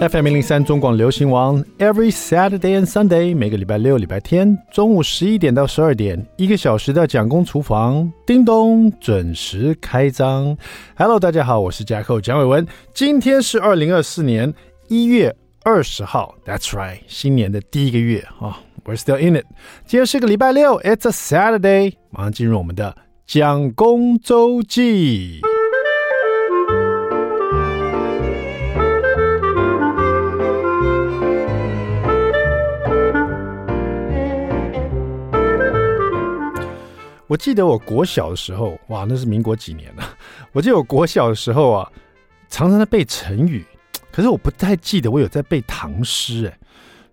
FM 零零三中广流行王，Every Saturday and Sunday，每个礼拜六、礼拜天中午十一点到十二点，一个小时的蒋公厨房，叮咚准时开张。Hello，大家好，我是 jack 蒋伟文，今天是二零二四年一月二十号，That's right，新年的第一个月啊，We're still in it。今天是个礼拜六，It's a Saturday，马上进入我们的蒋公周记。我记得我国小的时候，哇，那是民国几年了？我记得我国小的时候啊，常常在背成语，可是我不太记得我有在背唐诗，哎，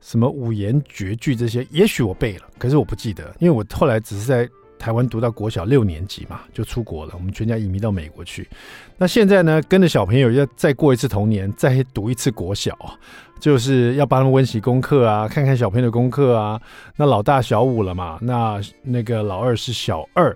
什么五言绝句这些，也许我背了，可是我不记得，因为我后来只是在台湾读到国小六年级嘛，就出国了，我们全家移民到美国去。那现在呢，跟着小朋友要再过一次童年，再读一次国小。就是要帮他们温习功课啊，看看小朋友的功课啊。那老大小五了嘛，那那个老二是小二。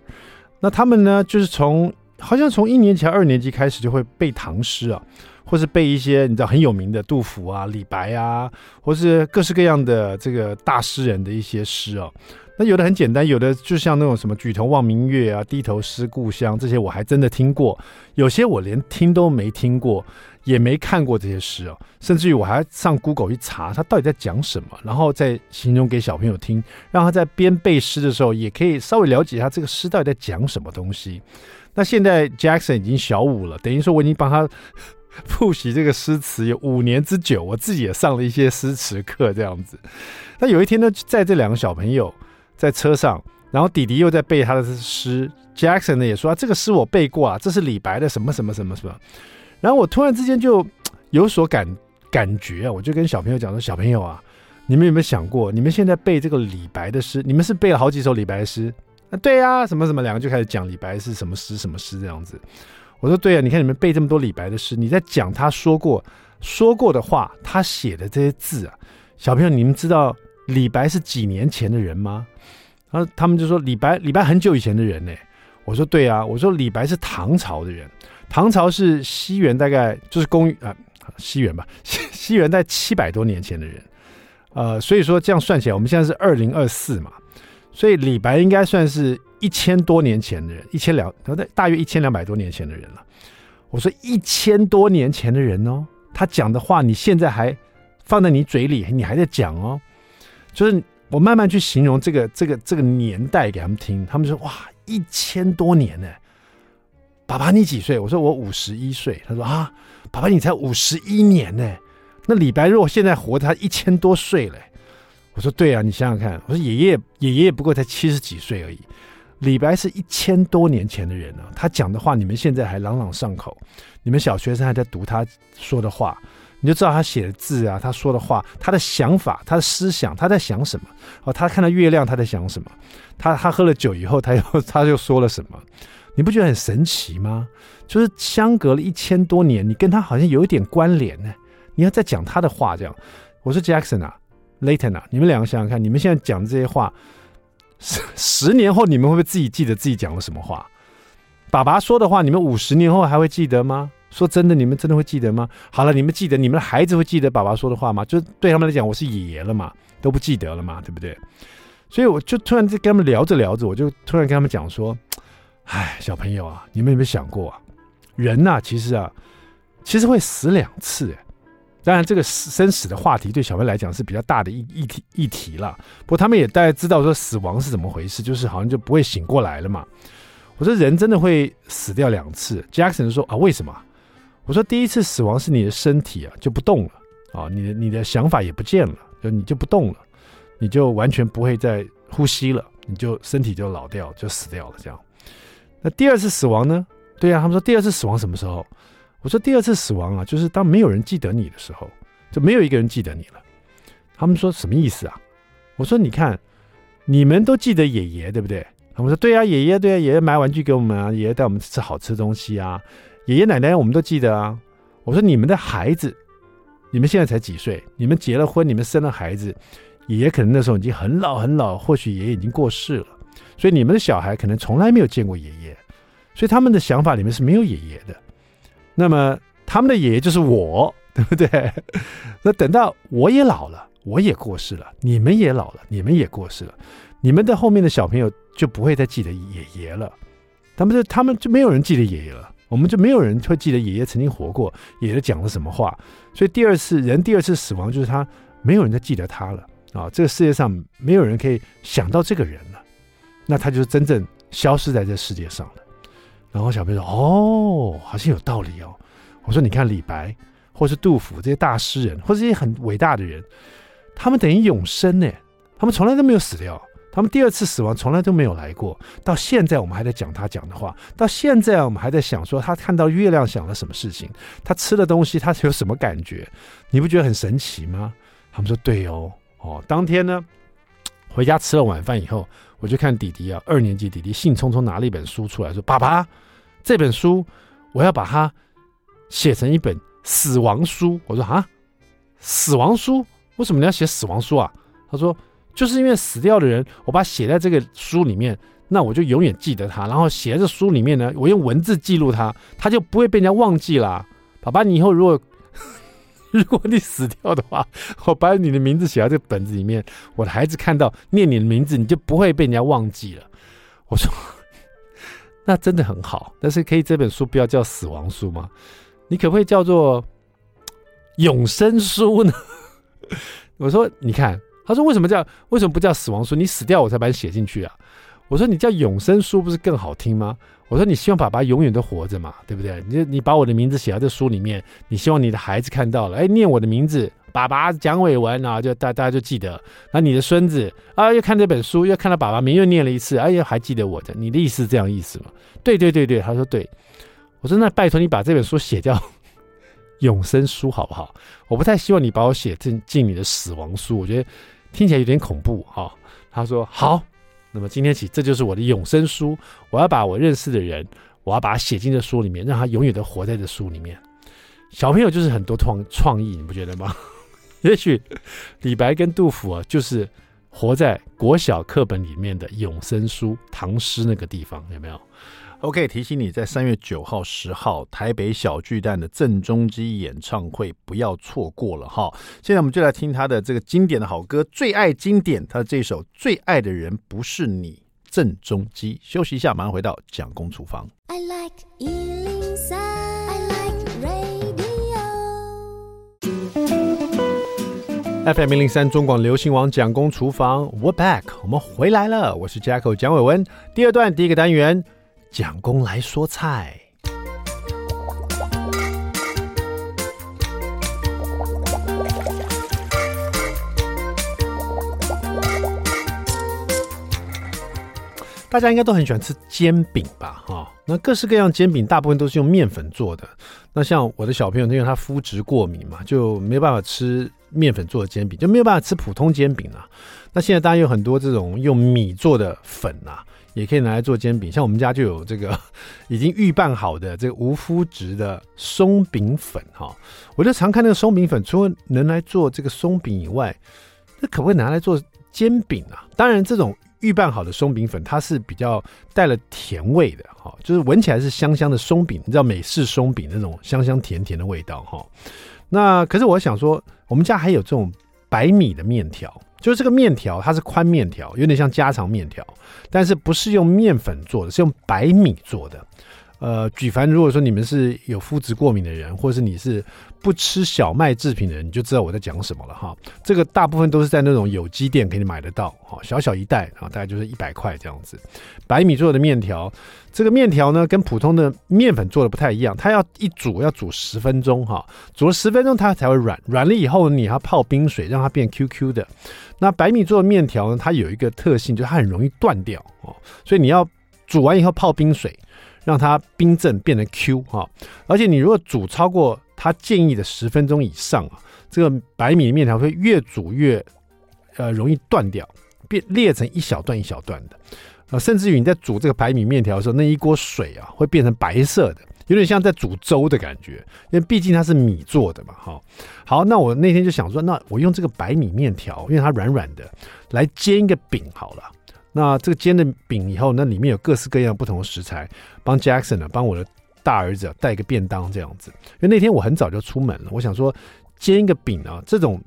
那他们呢，就是从好像从一年前、二年级开始就会背唐诗啊，或是背一些你知道很有名的杜甫啊、李白啊，或是各式各样的这个大诗人的一些诗啊。那有的很简单，有的就像那种什么“举头望明月”啊，“低头思故乡”这些，我还真的听过。有些我连听都没听过。也没看过这些诗哦，甚至于我还上 Google 去查他到底在讲什么，然后再形容给小朋友听，让他在边背诗的时候也可以稍微了解一下这个诗到底在讲什么东西。那现在 Jackson 已经小五了，等于说我已经帮他 复习这个诗词有五年之久，我自己也上了一些诗词课这样子。那有一天呢，在这两个小朋友在车上，然后弟弟又在背他的诗，Jackson 呢也说啊，这个诗我背过啊，这是李白的什么什么什么什么。然后我突然之间就有所感感觉啊，我就跟小朋友讲说：“小朋友啊，你们有没有想过，你们现在背这个李白的诗，你们是背了好几首李白诗啊？对呀，什么什么，两个就开始讲李白是什么诗什么诗这样子。我说对啊，你看你们背这么多李白的诗，你在讲他说过说过的话，他写的这些字啊，小朋友，你们知道李白是几年前的人吗？然后他们就说李白，李白很久以前的人呢。我说对啊，我说李白是唐朝的人。”唐朝是西元，大概就是公元啊，西元吧，西 西元在七百多年前的人，呃，所以说这样算起来，我们现在是二零二四嘛，所以李白应该算是一千多年前的人，一千两，他在大约一千两百多年前的人了。我说一千多年前的人哦，他讲的话，你现在还放在你嘴里，你还在讲哦，就是我慢慢去形容这个这个这个年代给他们听，他们说哇，一千多年呢。爸爸，你几岁？我说我五十一岁。他说啊，爸爸，你才五十一年呢。那李白如果现在活他一千多岁了。我说对啊，你想想看。我说爷爷爷爷不过才七十几岁而已。李白是一千多年前的人了，他讲的话你们现在还朗朗上口，你们小学生还在读他说的话，你就知道他写的字啊，他说的话，他的想法，他的思想，他在想什么？哦，他看到月亮，他在想什么？他他喝了酒以后，他又他又说了什么？你不觉得很神奇吗？就是相隔了一千多年，你跟他好像有一点关联呢。你要再讲他的话，这样。我说 Jackson 啊，Layton 啊，你们两个想想看，你们现在讲的这些话，十十年后你们会不会自己记得自己讲了什么话？爸爸说的话，你们五十年后还会记得吗？说真的，你们真的会记得吗？好了，你们记得，你们的孩子会记得爸爸说的话吗？就对他们来讲，我是爷爷了嘛，都不记得了嘛，对不对？所以我就突然在跟他们聊着聊着，我就突然跟他们讲说。哎，小朋友啊，你们有没有想过啊？人呐、其实啊，其实会死两次。当然，这个生死的话题对小朋友来讲是比较大的议议题议题了。不过他们也大概知道说死亡是怎么回事，就是好像就不会醒过来了嘛。我说人真的会死掉两次。Jackson 说啊，为什么？我说第一次死亡是你的身体啊就不动了啊，你的你的想法也不见了，就你就不动了，你就完全不会再呼吸了，你就身体就老掉就死掉了这样。那第二次死亡呢？对啊，他们说第二次死亡什么时候？我说第二次死亡啊，就是当没有人记得你的时候，就没有一个人记得你了。他们说什么意思啊？我说你看，你们都记得爷爷，对不对？他们说对啊，爷爷对啊，爷爷买玩具给我们啊，爷爷带我们吃好吃东西啊，爷爷奶奶我们都记得啊。我说你们的孩子，你们现在才几岁？你们结了婚，你们生了孩子，爷爷可能那时候已经很老很老，或许爷爷已经过世了。所以你们的小孩可能从来没有见过爷爷，所以他们的想法里面是没有爷爷的。那么他们的爷爷就是我，对不对？那等到我也老了，我也过世了，你们也老了，你们也过世了，你们的后面的小朋友就不会再记得爷爷了，他们就他们就没有人记得爷爷了，我们就没有人会记得爷爷曾经活过，爷爷讲了什么话。所以第二次人第二次死亡就是他没有人再记得他了啊，这个世界上没有人可以想到这个人了，那他就是真正消失在这世界上了。然后小朋友说：“哦，好像有道理哦。”我说：“你看李白，或是杜甫这些大诗人，或是这些很伟大的人，他们等于永生呢。他们从来都没有死掉，他们第二次死亡从来都没有来过。到现在我们还在讲他讲的话，到现在我们还在想说他看到月亮想了什么事情，他吃了东西他有什么感觉？你不觉得很神奇吗？”他们说：“对哦，哦，当天呢，回家吃了晚饭以后。”我就看弟弟啊，二年级弟弟兴冲冲拿了一本书出来说：“爸爸，这本书我要把它写成一本死亡书。”我说：“啊，死亡书？为什么你要写死亡书啊？”他说：“就是因为死掉的人，我把它写在这个书里面，那我就永远记得他。然后写在这书里面呢，我用文字记录他，他就不会被人家忘记啦。爸爸，你以后如果……” 如果你死掉的话，我把你的名字写在这本子里面，我的孩子看到念你的名字，你就不会被人家忘记了。我说，那真的很好，但是可以这本书不要叫死亡书吗？你可不可以叫做永生书呢？我说，你看，他说为什么叫为什么不叫死亡书？你死掉我才把你写进去啊。我说你叫永生书不是更好听吗？我说你希望爸爸永远都活着嘛，对不对？你你把我的名字写在这书里面，你希望你的孩子看到了，哎，念我的名字，爸爸蒋伟文啊，就大大家就记得。那你的孙子啊，又看这本书，又看到爸爸名又念了一次，哎呀，还记得我的。你的意思是这样意思吗？对对对对，他说对。我说那拜托你把这本书写掉，永生书好不好？我不太希望你把我写进进你的死亡书，我觉得听起来有点恐怖哈、哦。他说好。那么今天起，这就是我的永生书。我要把我认识的人，我要把它写进这书里面，让他永远都活在这书里面。小朋友就是很多创创意，你不觉得吗？也许李白跟杜甫啊，就是活在国小课本里面的永生书，唐诗那个地方，有没有？OK，提醒你在三月九号、十号台北小巨蛋的郑中基演唱会不要错过了哈。现在我们就来听他的这个经典的好歌，最爱经典，他的这首《最爱的人不是你》，郑中基。休息一下，马上回到蒋公厨房。I like 103, I like radio. FM 一零三中广流行网蒋公厨房，We're back，我们回来了，我是 Jacko 蒋伟文。第二段第一个单元。蒋公来说菜，大家应该都很喜欢吃煎饼吧？哈，那各式各样煎饼大部分都是用面粉做的。那像我的小朋友，因为他肤质过敏嘛，就没办法吃面粉做的煎饼，就没有办法吃普通煎饼了。那现在当然有很多这种用米做的粉啊。也可以拿来做煎饼，像我们家就有这个 已经预拌好的这个无麸质的松饼粉哈。我就常看那个松饼粉，除了能来做这个松饼以外，那可不可以拿来做煎饼啊？当然，这种预拌好的松饼粉，它是比较带了甜味的哈，就是闻起来是香香的松饼，你知道美式松饼那种香香甜甜的味道哈。那可是我想说，我们家还有这种白米的面条。就是这个面条，它是宽面条，有点像家常面条，但是不是用面粉做的，是用白米做的。呃，举凡如果说你们是有肤质过敏的人，或者是你是不吃小麦制品的人，你就知道我在讲什么了哈。这个大部分都是在那种有机店给你买得到，哈，小小一袋啊，大概就是一百块这样子。白米做的面条，这个面条呢跟普通的面粉做的不太一样，它要一煮要煮十分钟哈，煮了十分钟它才会软，软了以后你要泡冰水让它变 QQ 的。那白米做的面条呢，它有一个特性，就是它很容易断掉哦，所以你要煮完以后泡冰水。让它冰镇变得 Q 哈，而且你如果煮超过它建议的十分钟以上啊，这个白米面条会越煮越呃容易断掉，变裂成一小段一小段的，啊，甚至于你在煮这个白米面条的时候，那一锅水啊会变成白色的，有点像在煮粥的感觉，因为毕竟它是米做的嘛哈。好，那我那天就想说，那我用这个白米面条，因为它软软的，来煎一个饼好了。那这个煎的饼以后，那里面有各式各样不同的食材，帮 Jackson 呢，帮我的大儿子带个便当这样子。因为那天我很早就出门了，我想说煎一个饼啊，这种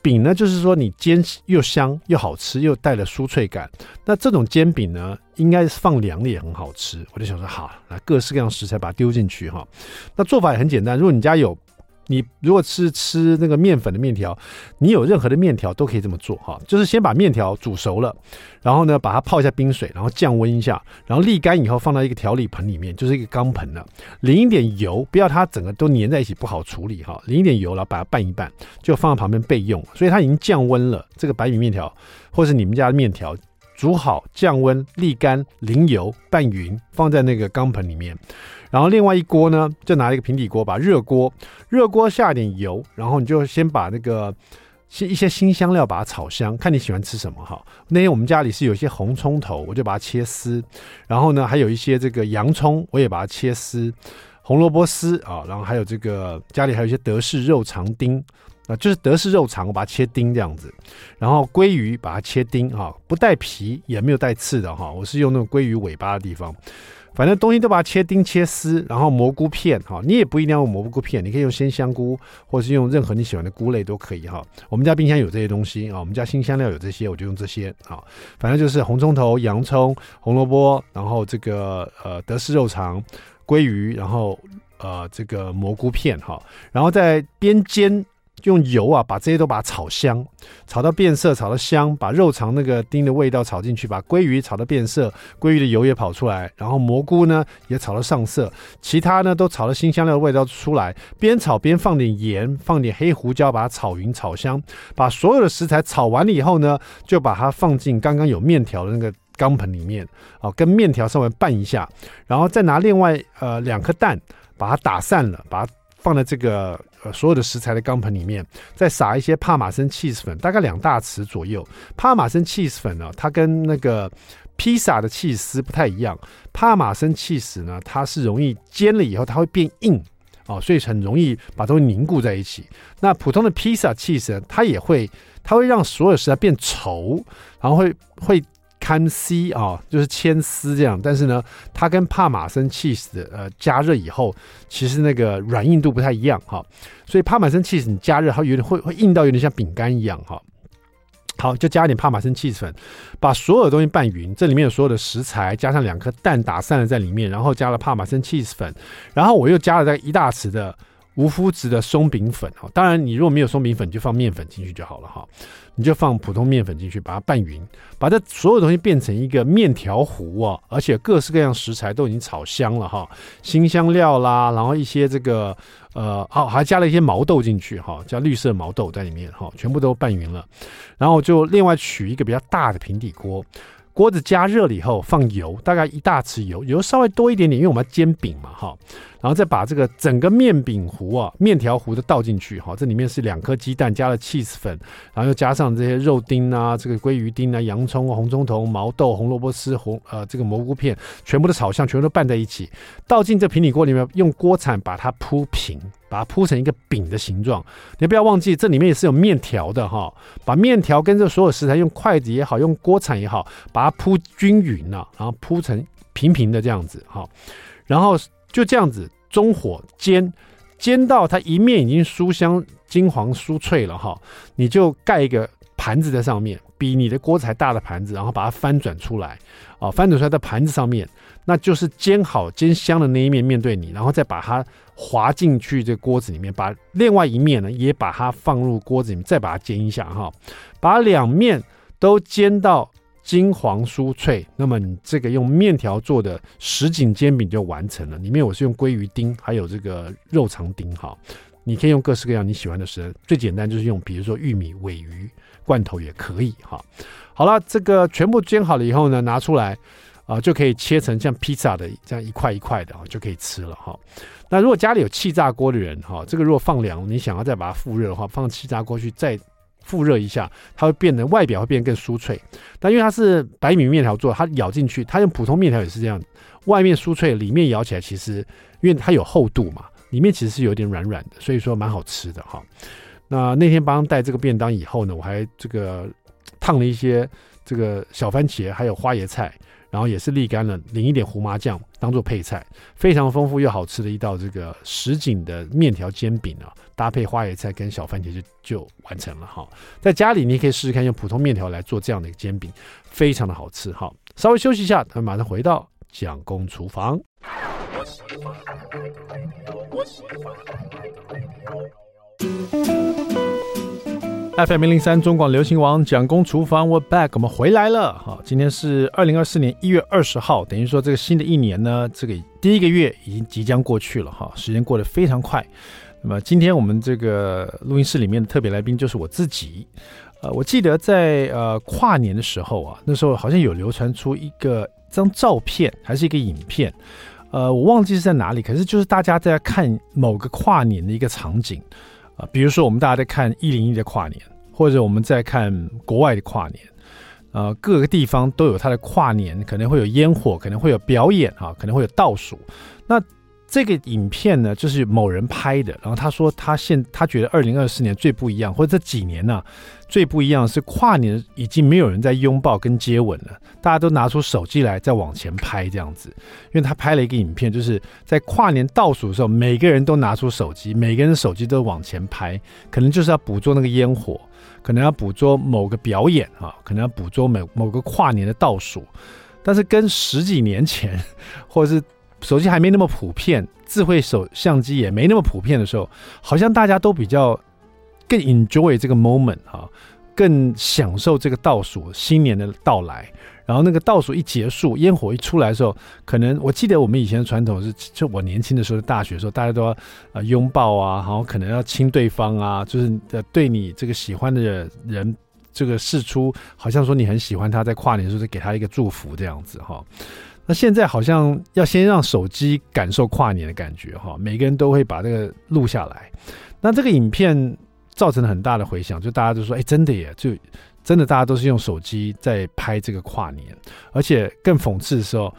饼呢，就是说你煎又香又好吃，又带了酥脆感。那这种煎饼呢，应该是放凉的也很好吃。我就想说，好，那各式各样食材把它丢进去哈。那做法也很简单，如果你家有。你如果是吃那个面粉的面条，你有任何的面条都可以这么做哈，就是先把面条煮熟了，然后呢把它泡一下冰水，然后降温一下，然后沥干以后放到一个调理盆里面，就是一个钢盆了，淋一点油，不要它整个都粘在一起不好处理哈，淋一点油然后把它拌一拌，就放在旁边备用。所以它已经降温了，这个白米面条或是你们家的面条煮好降温沥干淋油拌匀，放在那个钢盆里面。然后另外一锅呢，就拿一个平底锅，把热锅，热锅下点油，然后你就先把那个一些新香料把它炒香，看你喜欢吃什么哈。那天我们家里是有一些红葱头，我就把它切丝，然后呢还有一些这个洋葱，我也把它切丝，红萝卜丝啊，然后还有这个家里还有一些德式肉肠丁啊，就是德式肉肠，我把它切丁这样子，然后鲑鱼把它切丁哈，不带皮也没有带刺的哈，我是用那种鲑鱼尾巴的地方。反正东西都把它切丁切丝，然后蘑菇片哈，你也不一定要用蘑菇片，你可以用鲜香菇，或者是用任何你喜欢的菇类都可以哈。我们家冰箱有这些东西啊，我们家新香料有这些，我就用这些啊。反正就是红葱头、洋葱、红萝卜，然后这个呃德式肉肠、鲑鱼，然后呃这个蘑菇片哈，然后在边煎。用油啊，把这些都把它炒香，炒到变色，炒到香，把肉肠那个丁的味道炒进去，把鲑鱼炒到变色，鲑鱼的油也跑出来，然后蘑菇呢也炒到上色，其他呢都炒到新香料的味道出来，边炒边放点盐，放点黑胡椒，把它炒匀炒香，把所有的食材炒完了以后呢，就把它放进刚刚有面条的那个钢盆里面，哦，跟面条稍微拌一下，然后再拿另外呃两颗蛋把它打散了，把它放在这个。呃，所有的食材的钢盆里面，再撒一些帕玛森 cheese 粉，大概两大匙左右。帕玛森 cheese 粉呢，它跟那个披萨的起司不太一样。帕玛森 cheese 呢，它是容易煎了以后它会变硬哦，所以很容易把东西凝固在一起。那普通的披萨 cheese，它也会，它会让所有食材变稠，然后会会。堪 C 啊，就是牵丝这样，但是呢，它跟帕玛森 cheese 的呃加热以后，其实那个软硬度不太一样哈，所以帕玛森 cheese 你加热它有点会会硬到有点像饼干一样哈。好，就加一点帕玛森 cheese 粉，把所有东西拌匀，这里面有所有的食材，加上两颗蛋打散了在里面，然后加了帕玛森 cheese 粉，然后我又加了大概一大匙的无麸质的松饼粉哈。当然，你如果没有松饼粉，就放面粉进去就好了哈。你就放普通面粉进去，把它拌匀，把这所有东西变成一个面条糊啊，而且各式各样食材都已经炒香了哈，辛香料啦，然后一些这个呃，哦，还加了一些毛豆进去哈，加绿色毛豆在里面哈，全部都拌匀了，然后就另外取一个比较大的平底锅。锅子加热了以后，放油，大概一大匙油，油稍微多一点点，因为我们要煎饼嘛，哈，然后再把这个整个面饼糊啊，面条糊的倒进去，哈，这里面是两颗鸡蛋，加了起司粉，然后又加上这些肉丁啊，这个鲑鱼丁啊，洋葱、红葱头、毛豆、红萝卜丝、红呃这个蘑菇片，全部都炒香，全部都拌在一起，倒进这平底锅里面，用锅铲把它铺平。把它铺成一个饼的形状，你不要忘记，这里面也是有面条的哈。把面条跟这所有食材用筷子也好，用锅铲也好，把它铺均匀了，然后铺成平平的这样子哈。然后就这样子中火煎，煎到它一面已经酥香、金黄、酥脆了哈，你就盖一个盘子在上面，比你的锅子还大的盘子，然后把它翻转出来啊，翻转出来在盘子上面。那就是煎好煎香的那一面面对你，然后再把它滑进去这锅子里面，把另外一面呢也把它放入锅子里面，再把它煎一下哈，把两面都煎到金黄酥脆，那么你这个用面条做的什锦煎饼就完成了。里面我是用鲑鱼丁，还有这个肉肠丁哈，你可以用各式各样你喜欢的食，最简单就是用比如说玉米、尾鱼罐头也可以哈。好了，这个全部煎好了以后呢，拿出来。啊，就可以切成像披萨的这样一块一块的啊，就可以吃了哈。那如果家里有气炸锅的人哈，这个如果放凉，你想要再把它复热的话，放气炸锅去再复热一下，它会变得外表会变得更酥脆。但因为它是白米面条做，它咬进去，它用普通面条也是这样，外面酥脆，里面咬起来其实因为它有厚度嘛，里面其实是有点软软的，所以说蛮好吃的哈。那那天帮带这个便当以后呢，我还这个烫了一些这个小番茄还有花椰菜。然后也是沥干了，淋一点胡麻酱当做配菜，非常丰富又好吃的一道这个什锦的面条煎饼啊，搭配花椰菜跟小番茄就就完成了哈。在家里你可以试试看，用普通面条来做这样的一个煎饼，非常的好吃哈。稍微休息一下，那马上回到蒋公厨房。FM 零零三中广流行网蒋公厨房，We're back，我们回来了哈。今天是二零二四年一月二十号，等于说这个新的一年呢，这个第一个月已经即将过去了哈，时间过得非常快。那么今天我们这个录音室里面的特别来宾就是我自己。呃，我记得在呃跨年的时候啊，那时候好像有流传出一个张照片，还是一个影片，呃，我忘记是在哪里，可是就是大家在看某个跨年的一个场景。比如说我们大家在看一零一的跨年，或者我们在看国外的跨年，呃，各个地方都有它的跨年，可能会有烟火，可能会有表演啊，可能会有倒数。那这个影片呢，就是某人拍的，然后他说他现他觉得二零二四年最不一样，或者这几年呢、最不一样是跨年已经没有人在拥抱跟接吻了，大家都拿出手机来再往前拍这样子，因为他拍了一个影片，就是在跨年倒数的时候，每个人都拿出手机，每个人的手机都往前拍，可能就是要捕捉那个烟火，可能要捕捉某个表演啊，可能要捕捉某某个跨年的倒数，但是跟十几年前或者是。手机还没那么普遍，智慧手相机也没那么普遍的时候，好像大家都比较更 enjoy 这个 moment 哈，更享受这个倒数新年的到来。然后那个倒数一结束，烟火一出来的时候，可能我记得我们以前的传统是，就我年轻的时候，大学的时候，大家都要呃拥抱啊，然后可能要亲对方啊，就是呃对你这个喜欢的人，这个释出好像说你很喜欢他，在跨年的时候给他一个祝福这样子哈。那现在好像要先让手机感受跨年的感觉哈，每个人都会把这个录下来。那这个影片造成了很大的回响，就大家都说：“哎，真的耶！”就真的大家都是用手机在拍这个跨年。而且更讽刺的时候，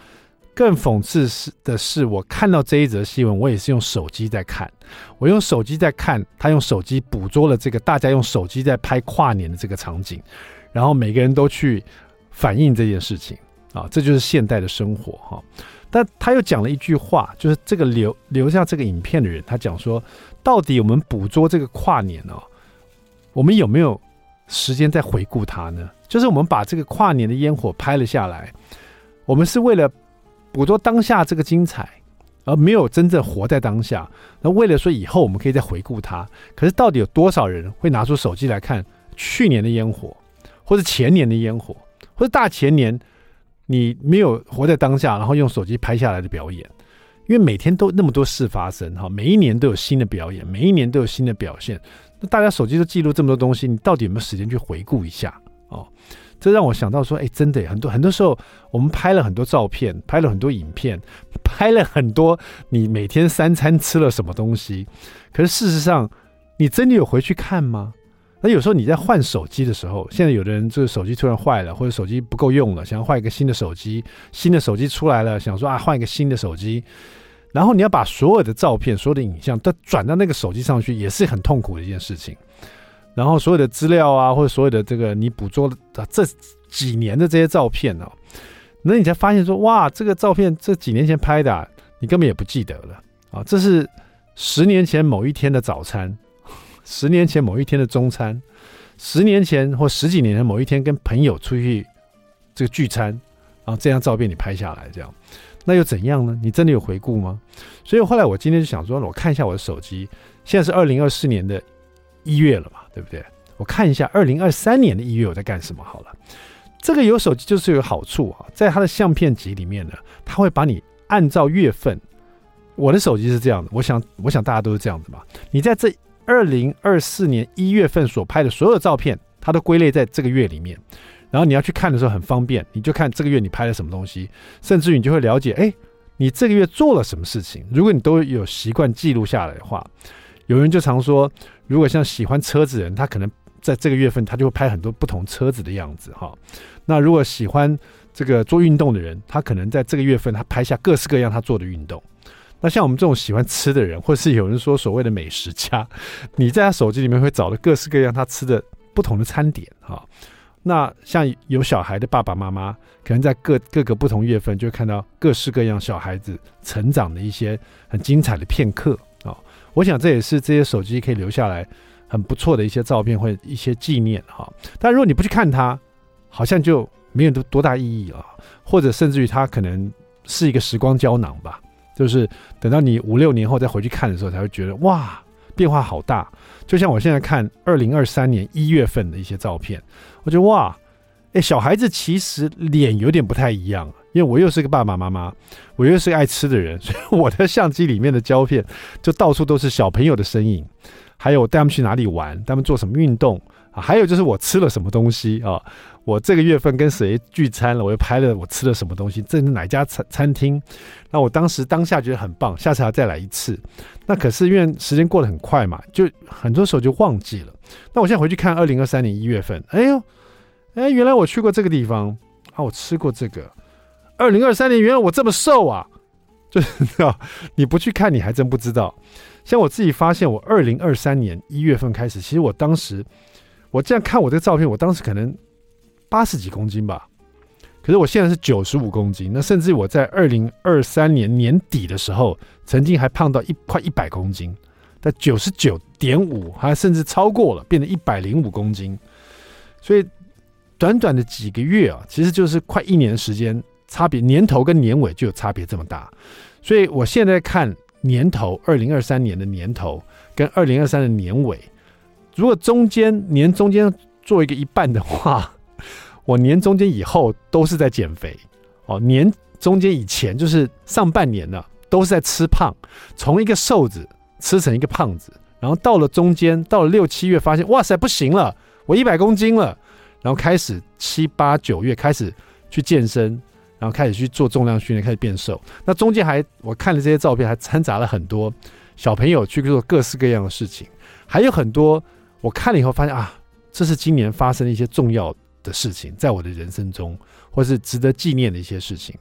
更讽刺是的是，我看到这一则新闻，我也是用手机在看。我用手机在看，他用手机捕捉了这个大家用手机在拍跨年的这个场景，然后每个人都去反映这件事情。啊，这就是现代的生活哈。但他又讲了一句话，就是这个留留下这个影片的人，他讲说，到底我们捕捉这个跨年哦，我们有没有时间再回顾它呢？就是我们把这个跨年的烟火拍了下来，我们是为了捕捉当下这个精彩，而没有真正活在当下。那为了说以后我们可以再回顾它，可是到底有多少人会拿出手机来看去年的烟火，或者前年的烟火，或者大前年？你没有活在当下，然后用手机拍下来的表演，因为每天都那么多事发生哈，每一年都有新的表演，每一年都有新的表现。那大家手机都记录这么多东西，你到底有没有时间去回顾一下哦？这让我想到说，哎，真的很多很多时候，我们拍了很多照片，拍了很多影片，拍了很多你每天三餐吃了什么东西，可是事实上，你真的有回去看吗？那有时候你在换手机的时候，现在有的人这个手机突然坏了，或者手机不够用了，想要换一个新的手机，新的手机出来了，想说啊换一个新的手机，然后你要把所有的照片、所有的影像都转到那个手机上去，也是很痛苦的一件事情。然后所有的资料啊，或者所有的这个你捕捉的这几年的这些照片哦，那你才发现说哇，这个照片这几年前拍的，你根本也不记得了啊，这是十年前某一天的早餐。十年前某一天的中餐，十年前或十几年前某一天跟朋友出去这个聚餐，然后这张照片你拍下来，这样，那又怎样呢？你真的有回顾吗？所以后来我今天就想说，我看一下我的手机，现在是二零二四年的一月了嘛，对不对？我看一下二零二三年的一月我在干什么好了。这个有手机就是有好处啊，在它的相片集里面呢，它会把你按照月份，我的手机是这样的，我想我想大家都是这样子嘛，你在这。二零二四年一月份所拍的所有照片，它都归类在这个月里面。然后你要去看的时候很方便，你就看这个月你拍了什么东西，甚至于你就会了解，哎，你这个月做了什么事情。如果你都有习惯记录下来的话，有人就常说，如果像喜欢车子的人，他可能在这个月份他就会拍很多不同车子的样子哈。那如果喜欢这个做运动的人，他可能在这个月份他拍下各式各样他做的运动。那像我们这种喜欢吃的人，或是有人说所谓的美食家，你在他手机里面会找到各式各样他吃的不同的餐点哈。那像有小孩的爸爸妈妈，可能在各各个不同月份，就会看到各式各样小孩子成长的一些很精彩的片刻啊、哦。我想这也是这些手机可以留下来很不错的一些照片或一些纪念哈、哦。但如果你不去看它，好像就没有多多大意义了，或者甚至于它可能是一个时光胶囊吧，就是等到你五六年后再回去看的时候，才会觉得哇，变化好大。就像我现在看二零二三年一月份的一些照片。我觉得哇，哎，小孩子其实脸有点不太一样，因为我又是个爸爸妈妈，我又是个爱吃的人，所以我的相机里面的胶片就到处都是小朋友的身影，还有带他们去哪里玩，他们做什么运动啊，还有就是我吃了什么东西啊，我这个月份跟谁聚餐了，我又拍了我吃了什么东西，这是哪家餐餐厅，那我当时当下觉得很棒，下次还要再来一次。那可是因为时间过得很快嘛，就很多时候就忘记了。那我现在回去看二零二三年一月份，哎呦，哎，原来我去过这个地方啊，我吃过这个。二零二三年原来我这么瘦啊，就是你不去看你还真不知道。像我自己发现，我二零二三年一月份开始，其实我当时我这样看我这个照片，我当时可能八十几公斤吧，可是我现在是九十五公斤。那甚至我在二零二三年年底的时候，曾经还胖到一快一百公斤。在九十九点五，还甚至超过了，变成一百零五公斤。所以短短的几个月啊，其实就是快一年的时间，差别年头跟年尾就有差别这么大。所以我现在看年头，二零二三年的年头跟二零二三的年尾，如果中间年中间做一个一半的话，我年中间以后都是在减肥哦，年中间以前就是上半年呢，都是在吃胖，从一个瘦子。吃成一个胖子，然后到了中间，到了六七月，发现哇塞不行了，我一百公斤了，然后开始七八九月开始去健身，然后开始去做重量训练，开始变瘦。那中间还我看了这些照片，还掺杂了很多小朋友去做各式各样的事情，还有很多我看了以后发现啊，这是今年发生的一些重要的事情，在我的人生中，或是值得纪念的一些事情。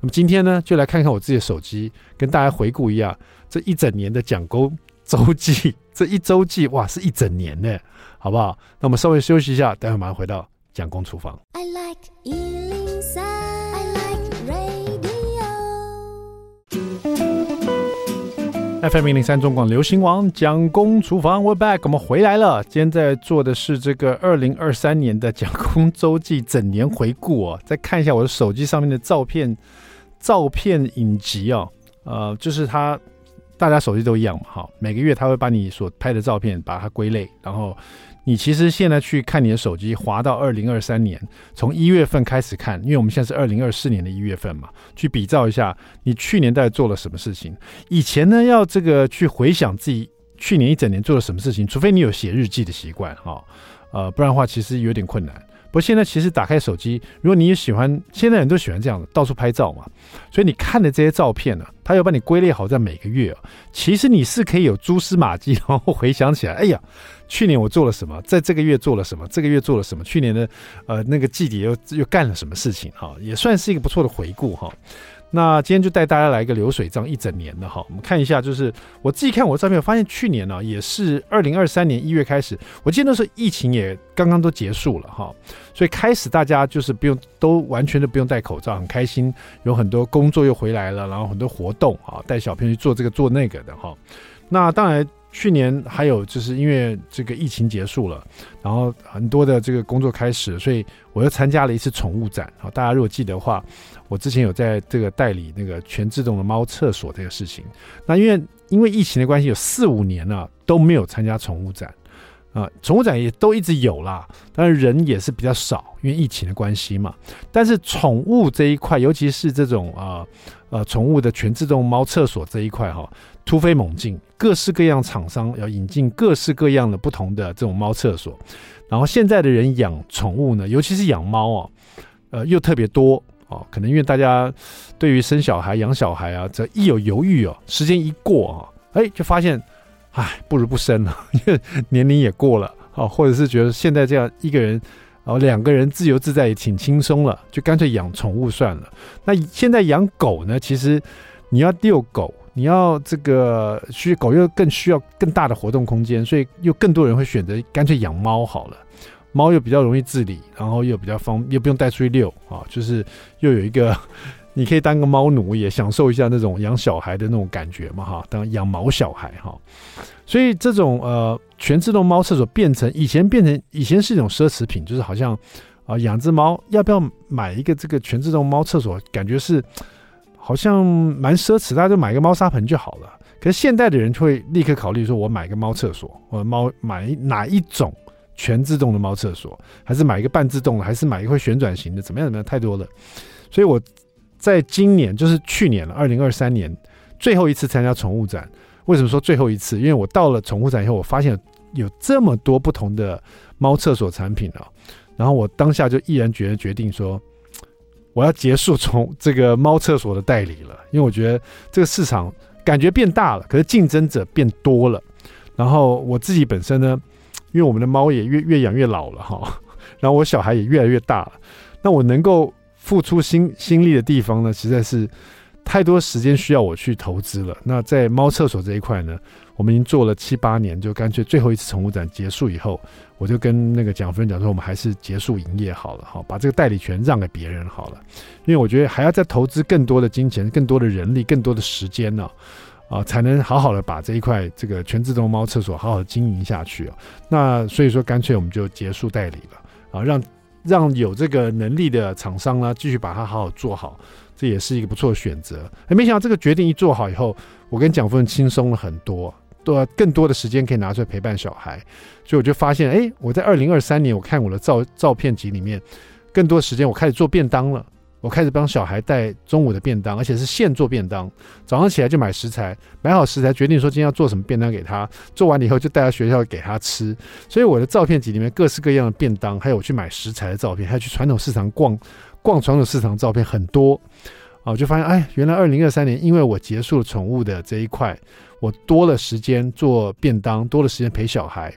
那么今天呢，就来看看我自己的手机，跟大家回顾一下。这一整年的讲公周记，这一周记哇，是一整年呢，好不好？那我们稍微休息一下，待会马上回到讲公厨房。I like FM 零零三中广流行王蒋公厨房，We're back，我们回来了。今天在做的是这个二零二三年的蒋公周记整年回顾哦，再看一下我的手机上面的照片，照片影集哦，呃，就是他。大家手机都一样嘛，哈，每个月他会把你所拍的照片把它归类，然后你其实现在去看你的手机，滑到二零二三年，从一月份开始看，因为我们现在是二零二四年的一月份嘛，去比照一下你去年到底做了什么事情。以前呢，要这个去回想自己去年一整年做了什么事情，除非你有写日记的习惯，哈，呃，不然的话其实有点困难。不过现在其实打开手机，如果你也喜欢，现在人都喜欢这样的到处拍照嘛，所以你看的这些照片呢、啊，它要把你归类好在每个月啊，其实你是可以有蛛丝马迹，然后回想起来，哎呀，去年我做了什么，在这个月做了什么，这个月做了什么，去年的呃那个季节又又干了什么事情哈，也算是一个不错的回顾哈。那今天就带大家来一个流水账一整年的哈，我们看一下，就是我自己看我的照片，发现去年呢、也是二零二三年一月开始，我记得那时候疫情也刚刚都结束了哈，所以开始大家就是不用都完全都不用戴口罩，很开心，有很多工作又回来了，然后很多活动啊，带小朋友去做这个做那个的哈。那当然去年还有就是因为这个疫情结束了，然后很多的这个工作开始，所以我又参加了一次宠物展啊，大家如果记得的话。我之前有在这个代理那个全自动的猫厕所这个事情，那因为因为疫情的关系，有四五年了都没有参加宠物展啊，宠物展也都一直有啦，但是人也是比较少，因为疫情的关系嘛。但是宠物这一块，尤其是这种啊呃宠物的全自动猫厕所这一块哈，突飞猛进，各式各样厂商要引进各式各样的不同的这种猫厕所，然后现在的人养宠物呢，尤其是养猫啊，呃又特别多。哦，可能因为大家对于生小孩、养小孩啊，这一有犹豫哦，时间一过啊，哎，就发现，哎，不如不生了，因为年龄也过了啊，或者是觉得现在这样一个人哦，两个人自由自在也挺轻松了，就干脆养宠物算了。那现在养狗呢，其实你要遛狗，你要这个需狗又更需要更大的活动空间，所以又更多人会选择干脆养猫好了。猫又比较容易自理，然后又比较方，又不用带出去遛啊，就是又有一个 你可以当个猫奴，也享受一下那种养小孩的那种感觉嘛哈，当养毛小孩哈。所以这种呃全自动猫厕所变成以前变成以前是一种奢侈品，就是好像啊养只猫要不要买一个这个全自动猫厕所，感觉是好像蛮奢侈，大家就买个猫砂盆就好了。可是现代的人就会立刻考虑说，我买个猫厕所，我猫买哪一种全自动的猫厕所，还是买一个半自动的，还是买一个会旋转型的？怎么样？怎么样？太多了。所以我在今年，就是去年了，二零二三年最后一次参加宠物展。为什么说最后一次？因为我到了宠物展以后，我发现有这么多不同的猫厕所产品啊。然后我当下就毅然决决定说，我要结束从这个猫厕所的代理了，因为我觉得这个市场。感觉变大了，可是竞争者变多了。然后我自己本身呢，因为我们的猫也越越养越老了哈，然后我小孩也越来越大了，那我能够付出心心力的地方呢，实在是太多时间需要我去投资了。那在猫厕所这一块呢，我们已经做了七八年，就干脆最后一次宠物展结束以后，我就跟那个蒋夫人讲说，我们还是结束营业好了，哈，把这个代理权让给别人好了，因为我觉得还要再投资更多的金钱、更多的人力、更多的时间呢，啊，才能好好的把这一块这个全自动猫厕所好好经营下去啊。那所以说，干脆我们就结束代理了啊，让让有这个能力的厂商呢，继续把它好好做好，这也是一个不错的选择。没想到这个决定一做好以后，我跟蒋夫人轻松了很多。多更多的时间可以拿出来陪伴小孩，所以我就发现，哎，我在二零二三年，我看我的照照片集里面，更多时间我开始做便当了，我开始帮小孩带中午的便当，而且是现做便当，早上起来就买食材，买好食材，决定说今天要做什么便当给他，做完了以后就带到学校给他吃，所以我的照片集里面各式各样的便当，还有我去买食材的照片，还有去传统市场逛逛传统市场照片很多，啊，我就发现，哎，原来二零二三年，因为我结束了宠物的这一块。我多了时间做便当，多了时间陪小孩，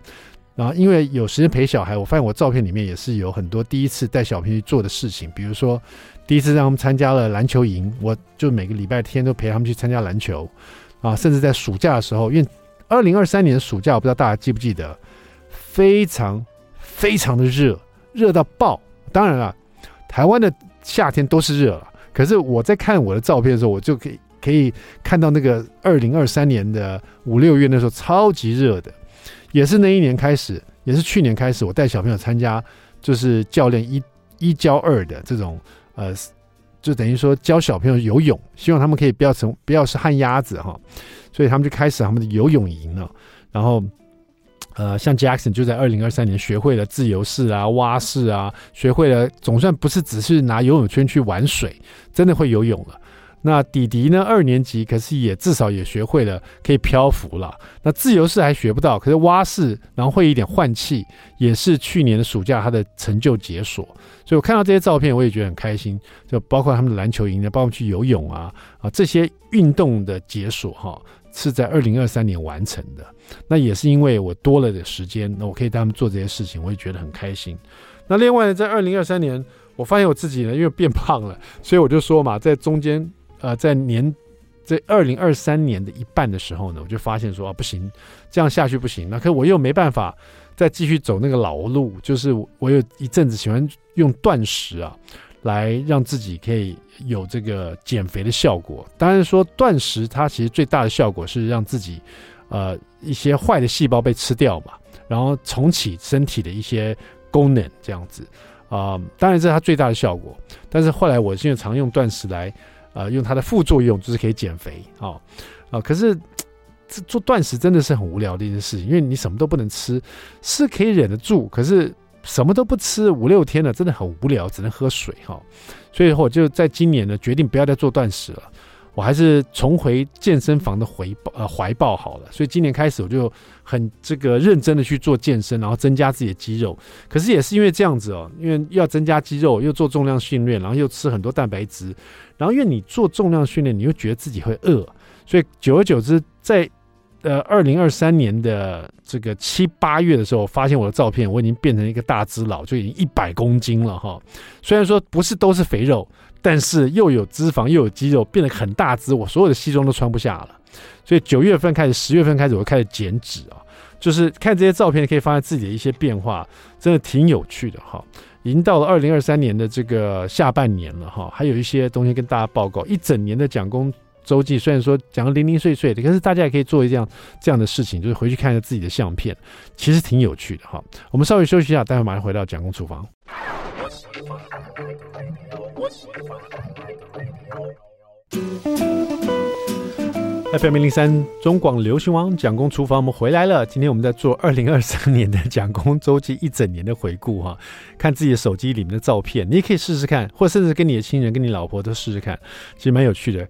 然后因为有时间陪小孩，我发现我照片里面也是有很多第一次带小朋友去做的事情，比如说第一次让他们参加了篮球营，我就每个礼拜天都陪他们去参加篮球，啊，甚至在暑假的时候，因为二零二三年的暑假，我不知道大家记不记得，非常非常的热，热到爆。当然了，台湾的夏天都是热了，可是我在看我的照片的时候，我就可以。可以看到那个二零二三年的五六月那时候超级热的，也是那一年开始，也是去年开始，我带小朋友参加，就是教练一一教二的这种，呃，就等于说教小朋友游泳，希望他们可以不要成不要是旱鸭子哈，所以他们就开始他们的游泳营了。然后，呃，像 Jackson 就在二零二三年学会了自由式啊、蛙式啊，学会了总算不是只是拿游泳圈去玩水，真的会游泳了。那弟弟呢？二年级，可是也至少也学会了可以漂浮了。那自由式还学不到，可是蛙式，然后会一点换气，也是去年的暑假他的成就解锁。所以我看到这些照片，我也觉得很开心。就包括他们的篮球营的，包括去游泳啊啊这些运动的解锁哈，是在二零二三年完成的。那也是因为我多了的时间，那我可以带他们做这些事情，我也觉得很开心。那另外呢，在二零二三年，我发现我自己呢，因为变胖了，所以我就说嘛，在中间。呃，在年在二零二三年的一半的时候呢，我就发现说啊，不行，这样下去不行。那可我又没办法再继续走那个老路，就是我有一阵子喜欢用断食啊，来让自己可以有这个减肥的效果。当然说断食它其实最大的效果是让自己呃一些坏的细胞被吃掉嘛，然后重启身体的一些功能这样子啊、当然这是它最大的效果。但是后来我现在常用断食来。呃，用它的副作用就是可以减肥啊啊、可是这做断食真的是很无聊的一件事情，因为你什么都不能吃，是可以忍得住，可是什么都不吃五六天了，真的很无聊，只能喝水哈、所以我就在今年呢，决定不要再做断食了。我还是重回健身房的回抱呃怀抱好了，所以今年开始我就很这个认真的去做健身，然后增加自己的肌肉。可是也是因为这样子哦，因为要增加肌肉，又做重量训练，然后又吃很多蛋白质，然后因为你做重量训练，你又觉得自己会饿，所以久而久之，在呃二零二三年的这个七八月的时候，发现我的照片，我已经变成一个大只佬，就已经一百公斤了哈。虽然说不是都是肥肉。但是又有脂肪又有肌肉，变得很大只，我所有的西装都穿不下了。所以九月份开始，十月份开始，我开始减脂啊。就是看这些照片，可以发现自己的一些变化，真的挺有趣的哈。已经到了二零二三年的这个下半年了哈，还有一些东西跟大家报告。一整年的蒋公周记，虽然说讲的零零碎碎的，可是大家也可以做一样这样的事情，就是回去看一下自己的相片，其实挺有趣的哈。我们稍微休息一下，待会马上回到蒋公厨房。FM 零零三中广流行王蒋公厨房，我们回来了。今天我们在做二零二三年的蒋公周记一整年的回顾哈，看自己的手机里面的照片，你也可以试试看，或甚至跟你的亲人、跟你老婆都试试看，其实蛮有趣的。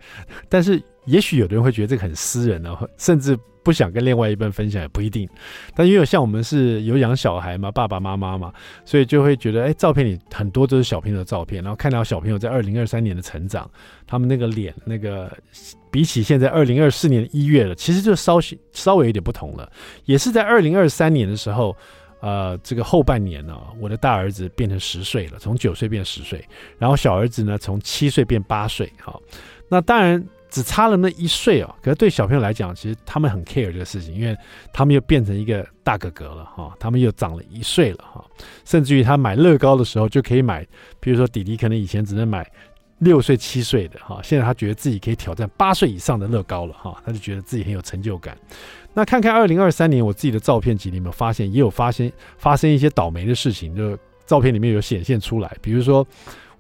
但是也许有的人会觉得这个很私人哦，甚至。不想跟另外一半分享也不一定，但因为像我们是有养小孩嘛，爸爸妈妈嘛，所以就会觉得，哎，照片里很多都是小朋友的照片，然后看到小朋友在二零二三年的成长，他们那个脸，那个比起现在二零二四年一月了，其实就稍稍稍微有点不同了。也是在二零二三年的时候，呃，这个后半年呢，我的大儿子变成十岁了，从九岁变十岁，然后小儿子呢，从七岁变八岁，好，那当然。只差了那一岁哦，可是对小朋友来讲，其实他们很 care 这个事情，因为他们又变成一个大哥哥了哈，他们又长了一岁了哈，甚至于他买乐高的时候就可以买，比如说弟弟可能以前只能买六岁七岁的哈，现在他觉得自己可以挑战八岁以上的乐高了哈，他就觉得自己很有成就感。那看看二零二三年我自己的照片集里面发现，也有发现发生一些倒霉的事情，就照片里面有显现出来，比如说。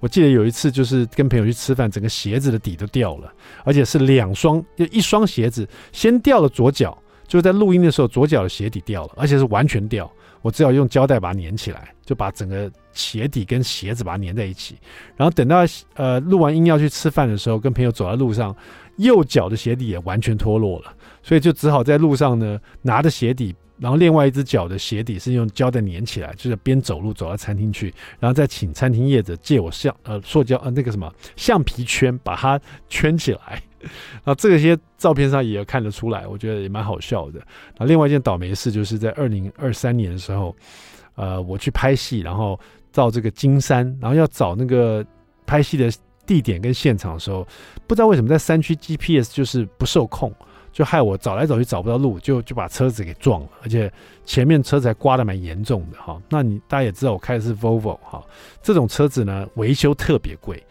我记得有一次，就是跟朋友去吃饭，整个鞋子的底都掉了，而且是两双，就一双鞋子先掉了左脚，就在录音的时候，左脚的鞋底掉了，而且是完全掉，我只好用胶带把它粘起来，就把整个鞋底跟鞋子把它粘在一起。然后等到呃录完音要去吃饭的时候，跟朋友走在路上，右脚的鞋底也完全脱落了，所以就只好在路上呢拿着鞋底。然后另外一只脚的鞋底是用胶带粘起来，就是边走路走到餐厅去，然后再请餐厅业者借我橡呃塑胶呃那个什么橡皮圈把它圈起来。然后这些照片上也看得出来，我觉得也蛮好笑的。那另外一件倒霉事就是在二零二三年的时候，呃，我去拍戏，然后到这个金山，然后要找那个拍戏的地点跟现场的时候，不知道为什么在山区 GPS 就是不受控。就害我找来找去找不到路，就就把车子给撞了，而且前面车子还刮得蛮严重的哈。那你大家也知道，我开的是 Volvo 哈，这种车子呢维修特别贵。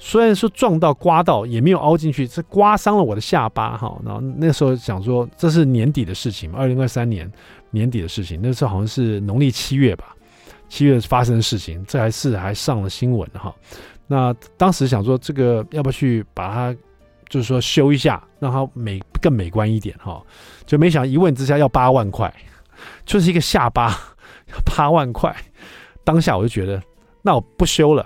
虽然说撞到刮到也没有凹进去，是刮伤了我的下巴哈。然后那时候想说这是年底的事情，二零二三年年底的事情，那时候好像是农历七月吧，七月发生的事情，这还是还上了新闻哈。那当时想说这个要不要去把它。就是说修一下，让它美更美观一点哈，就没想到一问之下要八万块，就是一个下巴 八万块。当下我就觉得，那我不修了，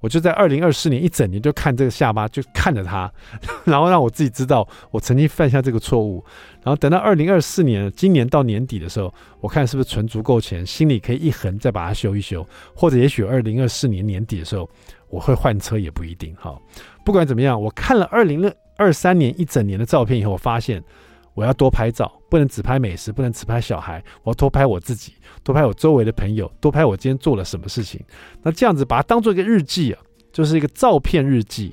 我就在二零二四年一整年就看这个下巴，就看着它，然后让我自己知道我曾经犯下这个错误。然后等到二零二四年，今年到年底的时候，我看是不是存足够钱，心里可以一横再把它修一修，或者也许二零二四年年底的时候。我会换车也不一定哈，不管怎么样，我看了二零二三年一整年的照片以后，我发现我要多拍照，不能只拍美食，不能只拍小孩，我要多拍我自己，多拍我周围的朋友，多拍我今天做了什么事情。那这样子把它当做一个日记啊，就是一个照片日记，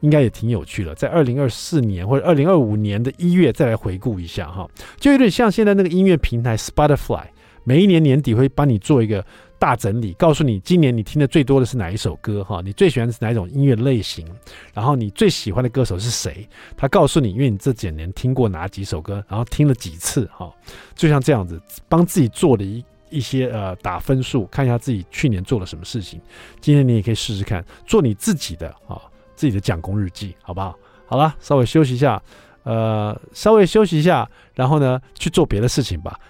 应该也挺有趣的。在二零二四年或者二零二五年的一月再来回顾一下哈，就有点像现在那个音乐平台 Spotify，每一年年底会帮你做一个。大整理，告诉你今年你听的最多的是哪一首歌哈？你最喜欢是哪一种音乐类型？然后你最喜欢的歌手是谁？他告诉你，因为你这几年听过哪几首歌，然后听了几次哈？就像这样子，帮自己做了一一些呃打分数，看一下自己去年做了什么事情。今天你也可以试试看，做你自己的啊，自己的讲功日记，好不好？好了，稍微休息一下，呃，稍微休息一下，然后呢去做别的事情吧，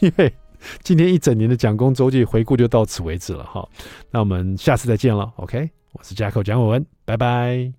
因为。今天一整年的讲公周记回顾就到此为止了哈，那我们下次再见了，OK，我是 Jacko 蒋伟文，拜拜。